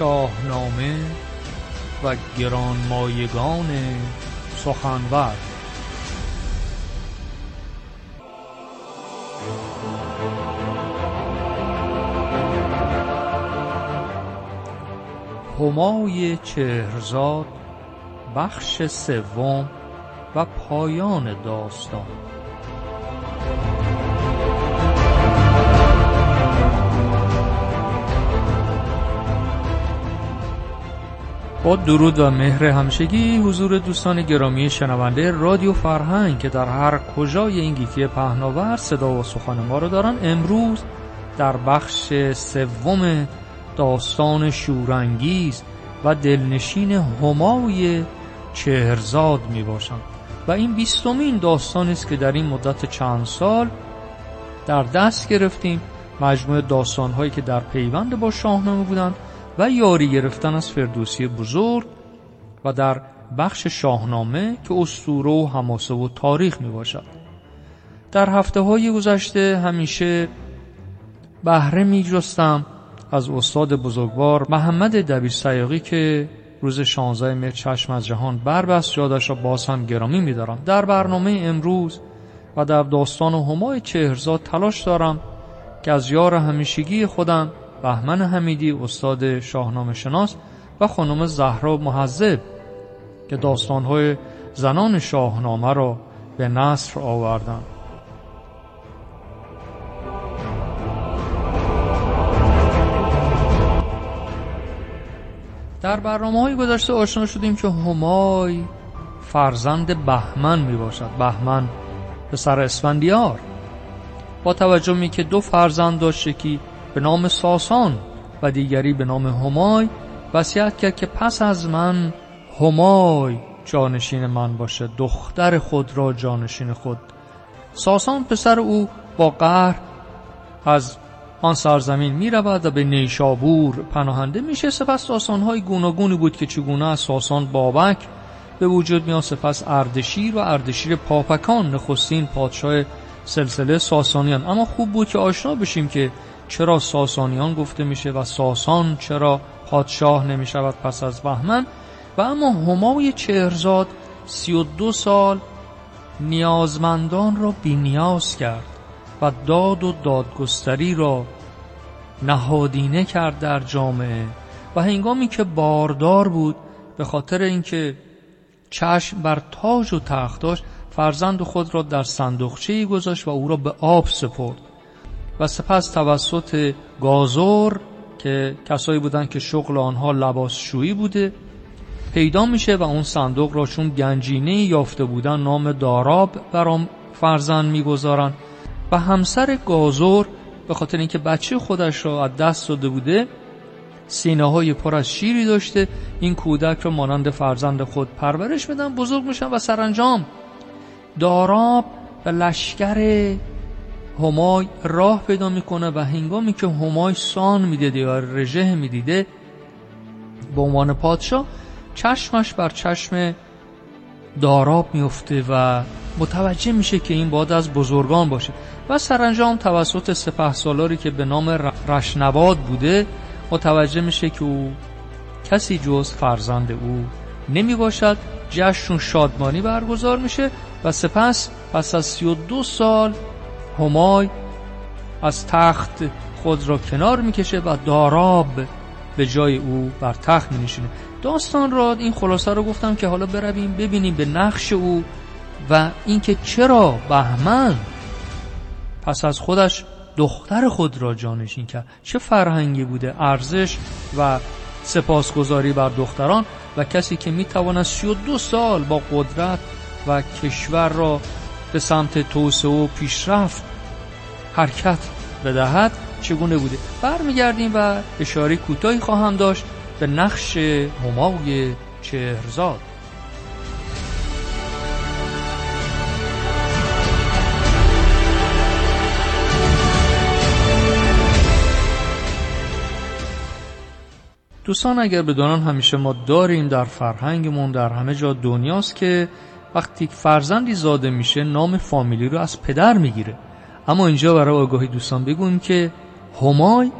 شاهنامه و گرانمایگان سخنور. همای چهرزاد بخش سوم و پایان داستان. با درود و مهر همشگی حضور دوستان گرامی شنونده رادیو فرهنگ که در هر کجای این گیتی پهناور صدا و سخن ما رو دارن. امروز در بخش سوم داستان شورانگیز و دلنشین همای چهرزاد می باشند و این بیستمین داستان است که در این مدت چند سال در دست گرفتیم. مجموعه داستان هایی که در پیوند با شاهنامه بودند. و یاری گرفتن از فردوسی بزرگ و در بخش شاهنامه که اسطوره و حماسه و تاریخ می باشد در هفته های گذشته همیشه بهره می جستم از استاد بزرگوار محمد دبیر سیاقی که روز 16 مهر چشم از جهان بربست یادش را باز هم گرامی میدارم. در برنامه امروز و در داستان همای چهرزاد تلاش دارم که از یار همیشگی خودم بهمن حمیدی استاد شاهنامه شناس و خانم زهرا محذب که داستانهای زنان شاهنامه را به نصر آوردند. در برنامه های گذشته آشنا شدیم که همای فرزند بهمن می باشد. بهمن پسر اسفندیار. با توجه می که دو فرزند داشته که به نام ساسان و دیگری به نام همای وصیت کرد که پس از من همای جانشین من باشه دختر خود را جانشین خود. ساسان پسر او با قهر از آن سرزمین می رود و به نیشابور پناهنده میشه سپس داستانهای گوناگونی بود که چگونه از ساسان بابک به وجود میاد. سپس اردشیر و اردشیر پاپکان نخستین پادشاه سلسله ساسانیان. اما خوب بود که آشنا بشیم که چرا ساسانیان گفته میشه و ساسان چرا پادشاه نمی شود پس از بهمن؟ و اما همای چهرزاد سی و دو سال نیازمندان را بینیاز کرد و داد و دادگستری را نهادینه کرد در جامعه و هنگامی که باردار بود به خاطر اینکه چشم بر تاج و تخت فرزند خود را در صندوقچه گذاشت و او را به آب سپرد. و سپس توسط گازور که کسایی بودند که شغل آنها لباسشویی بوده پیدا میشه و اون صندوق را چون گنجینه یافته بودن نام داراب برام فرزند می‌گذارن. و همسر گازور به خاطر اینکه بچه خودش را از دست داده بوده سینه های پر از شیری داشته این کودک را مانند فرزند خود پرورش بدن بزرگ میشن و سرانجام. داراب و لشکر همای راه پیدا می‌کنه و هنگامی که همای سان می‌دیده یا رژه می‌دیده به عنوان پادشاه چشمش بر چشم داراب میفته و متوجه میشه که این باید از بزرگان باشه و سرانجام توسط سپه سالاری که به نام رشنواد بوده متوجه میشه که او کسی جز فرزند او نمی باشد جشن شادمانی برگزار میشه و سپس پس از سی و دو سال همای از تخت خود را کنار می‌کشه و داراب به جای او بر تخت می داستان را این خلاصه رو گفتم که حالا برویم ببینیم به نقش او و اینکه چرا بهمن پس از خودش دختر خود را جانشین کرد. چه فرهنگی بوده ارزش و سپاسگزاری بر دختران و کسی که می‌تواند 32 سال با قدرت و کشور را به سمت توسعه و پیشرفت حرکت بدهد چگونه بوده؟ برمیگردیم و اشاره کوتاهی خواهم داشت به نقش همای چهرزاد. دوستان اگر بدانن همیشه ما داریم در فرهنگمون در همه جا دنیاست که وقتی فرزندی زاده میشه نام فامیلی رو از پدر می‌گیره. اما اینجا برای آگاهی دوستان بگویم که همای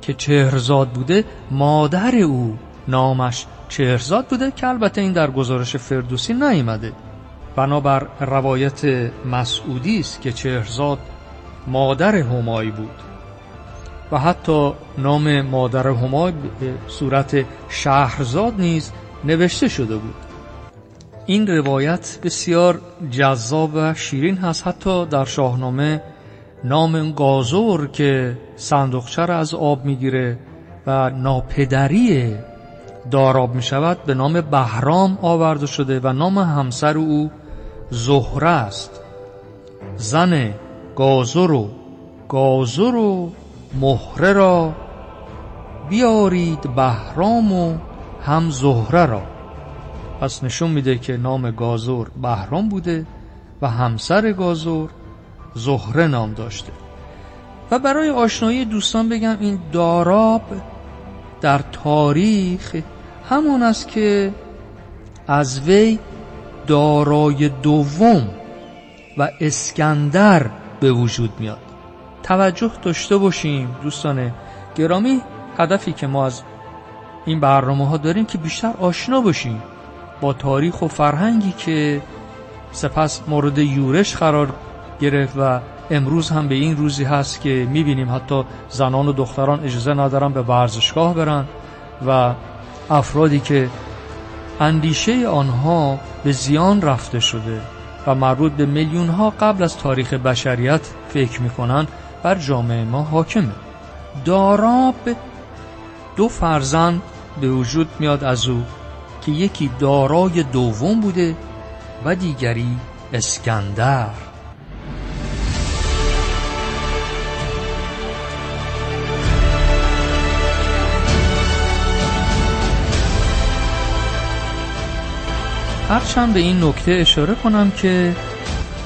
که چهرزاد بوده مادر او نامش چهرزاد بوده که البته این در گزارش فردوسی نیامده. بنابر روایت مسعودی است که چهرزاد مادر همای بود. و حتی نام مادر همای به صورت شهرزاد نیز نوشته شده بود. این روایت بسیار جذاب و شیرین هست. حتی در شاهنامه نام گازور که صندوقچه را از آب می‌گیره و ناپدری داراب می شود به نام بهرام آورده شده و نام همسر او زهره است. زن گازر و گازر و مهره را بیارید بهرام و هم زهره را. پس نشون میده که نام گازور بهرام بوده و همسر گازور زهره نام داشته. و برای آشنایی دوستان بگم این داراب در تاریخ همان است که از وی دارای دوم و اسکندر به وجود میاد. توجه داشته باشیم دوستان گرامی هدفی که ما از این برنامه ها داریم که بیشتر آشنا باشیم. با تاریخ و فرهنگی که سپس مورد یورش قرار گرفت و امروز هم به این روزی هست که می‌بینیم حتی زنان و دختران اجازه ندارن به ورزشگاه برن و افرادی که اندیشه آنها به زیان رفته شده و مربوط به میلیون ها قبل از تاریخ بشریت فکر می‌کنن بر جامعه ما حاکمه. داراب دو فرزند به وجود میاد از او. که یکی دارای دوم بوده و دیگری اسکندر. هرچند به این نکته اشاره کنم که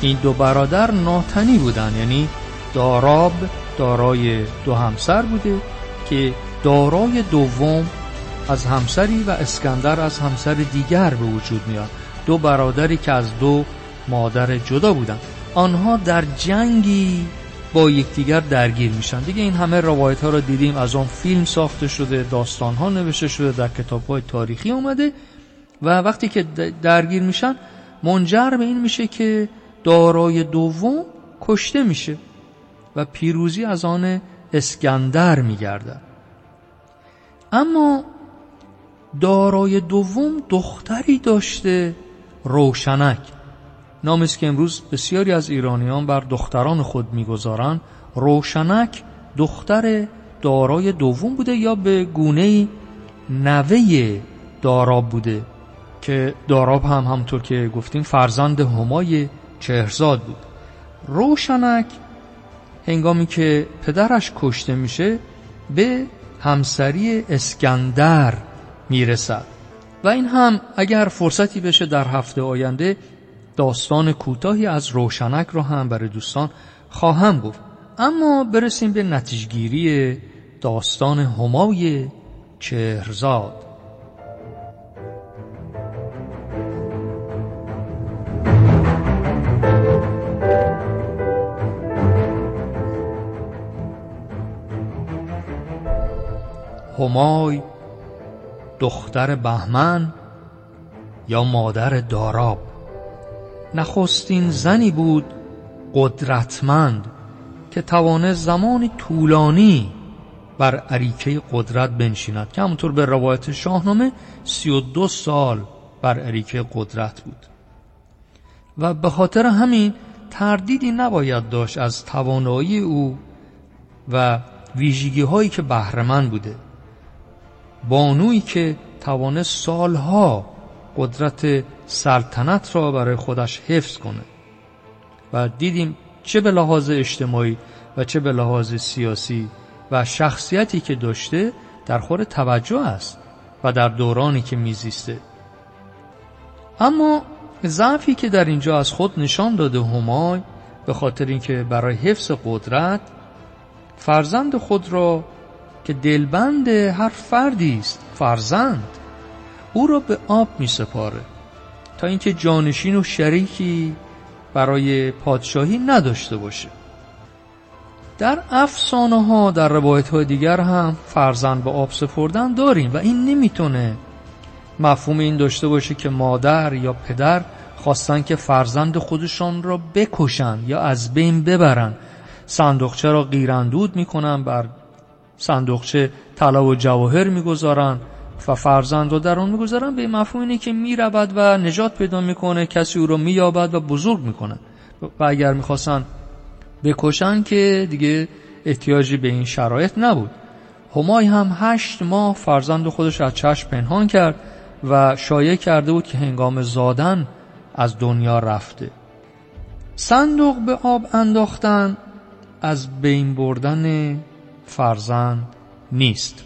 این دو برادر ناتنی بودن یعنی داراب دارای دو همسر بوده که دارای دوم از همسری و اسکندر از همسر دیگر به وجود میاد. دو برادری که از دو مادر جدا بودن. آنها در جنگی با یکدیگر درگیر میشن. دیگه این همه روایت ها رو دیدیم. از آن فیلم ساخته شده داستان ها نوشته شده در کتاب های تاریخی اومده. و وقتی که درگیر میشن منجر به این میشه که دارای دوم کشته میشه و پیروزی از آن اسکندر میگرده اما دارای دوم دختری داشته. روشنک. نام است که امروز بسیاری از ایرانیان بر دختران خود می‌گذارند. روشنک دختر دارای دوم بوده یا به گونه نوه داراب بوده که داراب هم همطور که گفتیم فرزند همای چهرزاد بود. روشنک هنگامی که پدرش کشته میشه به همسری اسکندر می‌رسد. و این هم اگر فرصتی بشه در هفته آینده داستان کوتاهی از روشنک رو هم برای دوستان خواهم گفت. اما برسیم به نتیجگیری داستان همای چهرزاد. همای دختر بهمن یا مادر داراب. نخستین زنی بود قدرتمند که توانه زمانی طولانی بر عریکه قدرت بنشیند که همونطور به روایت شاهنامه سی و دو سال بر عریکه قدرت بود. و به خاطر همین تردیدی نباید داشت از توانایی او و ویژگی هایی که بهرهمند بوده. بانویی که توانه سالها قدرت سلطنت را برای خودش حفظ کنه. و دیدیم چه به لحاظ اجتماعی و چه به لحاظ سیاسی و شخصیتی که داشته در خور توجه است و در دورانی که میزیسته. اما ضعفی که در اینجا از خود نشان داده همای به خاطر اینکه برای حفظ قدرت فرزند خود را که دلبند هر فردی است فرزند. او را به آب می سپاره تا اینکه جانشین و شریکی برای پادشاهی نداشته باشه. در افسانه ها در روایت های دیگر هم فرزند به آب سپردن داریم و این نمی‌تونه مفهوم این داشته باشه که مادر یا پدر خواستن که فرزند خودشان را بکشن یا از بین ببرن. صندوقچه را قیراندود می‌کنن بر صندوقچه طلا و جواهر می‌گذارن و فرزند رو در آن می‌گذارن. به مفهوم اینه که می‌رود و نجات پیدا می‌کنه کسی او رو مییابد و بزرگ می‌کنن و اگر می‌خواستن بکشن که دیگه احتیاجی به این شرایط نبود. همای هم هشت ماه فرزند خودش از چشم پنهان کرد و شایع کرده بود که هنگام زادن از دنیا رفته. صندوق به آب انداختن از بین بردن فرزند نیست.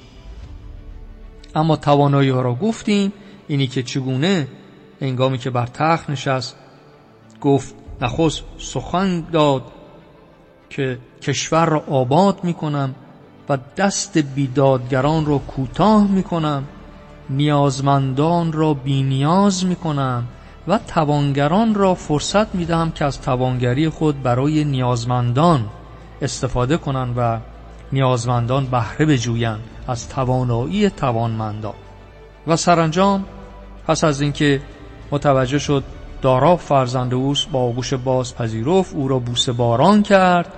اما توانایی ها را گفتیم اینی که چگونه انگامی که بر تخت نشست گفت نخست سخن داد که کشور را آباد می کنم و دست بیدادگران را کوتاه می کنم نیازمندان را بینیاز می کنم و توانگران را فرصت می دهم که از توانگری خود برای نیازمندان استفاده کنند و نیازمندان بهره بجویند از توانایی توانمندان و سرانجام پس از اینکه متوجه شد دارا فرزند اوست با آغوش باز پذیرفت او را بوسه باران کرد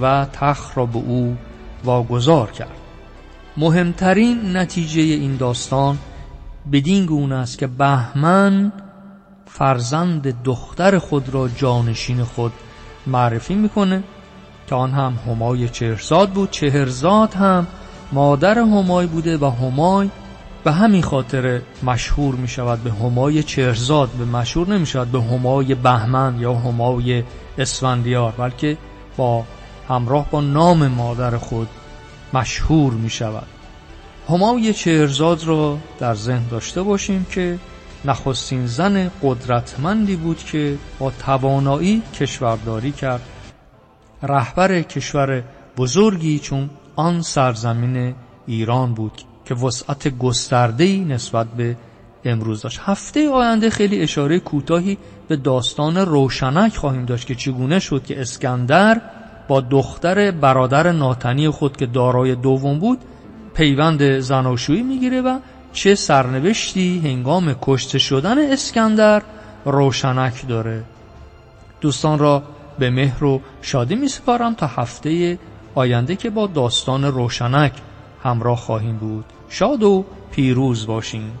و تخت را به او واگذار کرد. مهمترین نتیجه این داستان بدین گونه است که بهمن فرزند دختر خود را جانشین خود معرفی می‌کنه. که آن هم همای چهرزاد بود چهرزاد هم مادر همای بوده و همای به همین خاطر مشهور می شود به همای چهرزاد به مشهور نمی شود به همای بهمن یا همای اسفندیار بلکه با همراه با نام مادر خود مشهور می شود همای چهرزاد را در ذهن داشته باشیم که نخستین زن قدرتمندی بود که با توانایی کشورداری کرد. رهبر کشور بزرگی چون آن سرزمین ایران بود که وسعت گسترده‌ای نسبت به امروز داشت. هفته آینده خیلی اشاره کوتاهی به داستان روشنک خواهیم داشت که چگونه شد که اسکندر با دختر برادر ناتنی خود که دارای دوم بود پیوند زناشویی می‌گیره و چه سرنوشتی هنگام کشته شدن اسکندر روشنک داره. دوستان را به مهر و شادی می سپارم تا هفته آینده که با داستان روشنک همراه خواهیم بود. شاد و پیروز باشیم